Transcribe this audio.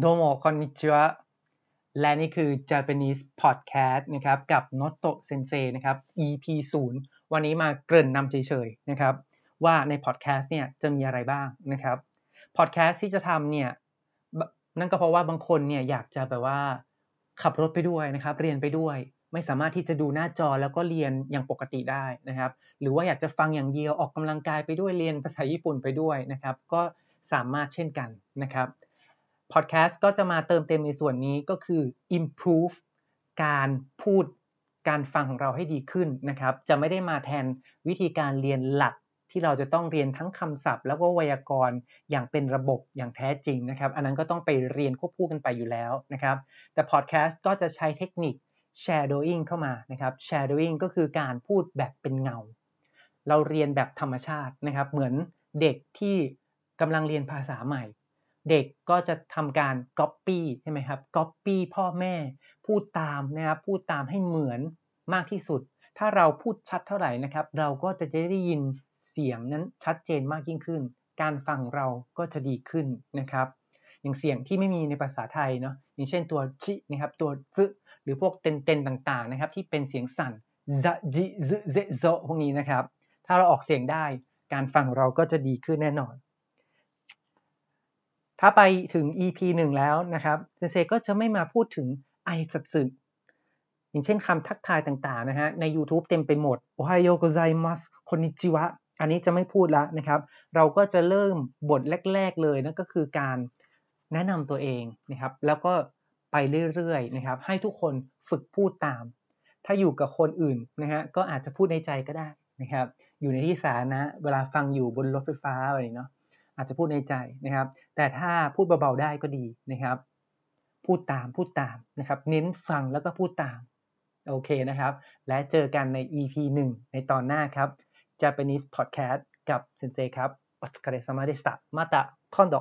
โดโมคอนนิชิวะและนี่คือ Japanese Podcast นะครับกับ Noto Sensei นะครับ EP 0วันนี้มาเกริ่นนำเฉยๆนะครับ ว่าใน podcast เนี่ยจะมีอะไรบ้างนะครับ podcast ที่จะทำเนี่ยนั่นก็เพราะว่าบางคนเนี่ยอยากจะแบบว่าขับรถไปด้วยนะครับ เรียนไปด้วย ไม่สามารถที่จะดูหน้าจอแล้วก็เรียนอย่างปกติได้นะครับ หรือว่าอยากจะฟังอย่างเดียวออกกำลังกายไปด้วยเรียนภาษาญี่ปุ่นไปด้วยนะครับ ก็สามารถเช่นกันนะครับ พอดแคสต์ก็จะมาเติมเต็มในส่วนนี้ก็คือ improve การพูดการฟังของเราให้ดีขึ้นนะครับ จะไม่ได้มาแทนวิธีการเรียนหลักที่เราจะต้องเรียนทั้งคำศัพท์ แล้วก็ไวยากรณ์อย่างเป็นระบบอย่างแท้จริงนะครับ อันนั้นก็ต้องไปเรียนควบคู่กันไปอยู่แล้วนะครับ แต่พอดแคสต์ก็จะใช้เทคนิค shadowing เข้ามานะครับ shadowing ก็คือการพูดแบบเป็นเงา เราเรียนแบบธรรมชาตินะครับ เหมือนเด็กที่กำลังเรียนภาษาใหม่ เด็กก็จะทำการ Copy ใช่ไหมครับ Copy พ่อแม่พูดตามนะครับพูดตามให้เหมือนมากที่สุด ถ้าเราพูดชัดเท่าไหร่นะครับ เราก็จะได้ยินเสียงนั้นชัดเจนมากยิ่งขึ้น การฟังเราก็จะดีขึ้นนะครับ อย่างเสียงที่ไม่มีในภาษาไทยเนาะอย่างเช่นตัวจินะครับตัวซึหรือพวกเต็นเต็นต่างๆนะครับ ที่เป็นเสียงสั่นจะจิซเซโซพวกนี้นะครับ ถ้าเราออกเสียงได้การฟังเราก็จะดีขึ้นแน่นอน ถ้าไปถึง EP หนึ่งแล้วนะครับเซนเซก็จะไม่มาพูดถึงไอสัตสึอย่างเช่นคำทักทายต่างๆนะฮะใน YouTube เต็มไปหมดโอไฮโอโกไซมัสคอนนิจิวะอันนี้จะไม่พูดแล้วนะครับ เราก็จะเริ่มบทแรก ๆ เลยนั่นก็คือการแนะนำตัวเองนะครับ แล้วก็ไปเรื่อยๆนะครับ ให้ทุกคนฝึกพูดตาม ถ้าอยู่กับคนอื่นนะฮะก็อาจจะพูดในใจก็ได้นะครับ อยู่ในที่สาธารณะเวลาฟังอยู่บนรถไฟฟ้าอะไรเนาะ อาจจะพูดในใจนะครับ แต่ถ้าพูดเบาๆได้ก็ดีนะครับ พูดตามพูดตามนะครับ เน้นฟังแล้วก็พูดตามโอเคนะครับ และเจอกันใน EP 1 ในตอนหน้าครับ Japanese Podcast กับเซนเซครับโอสคาเดซามาดสตามาตะคอนโด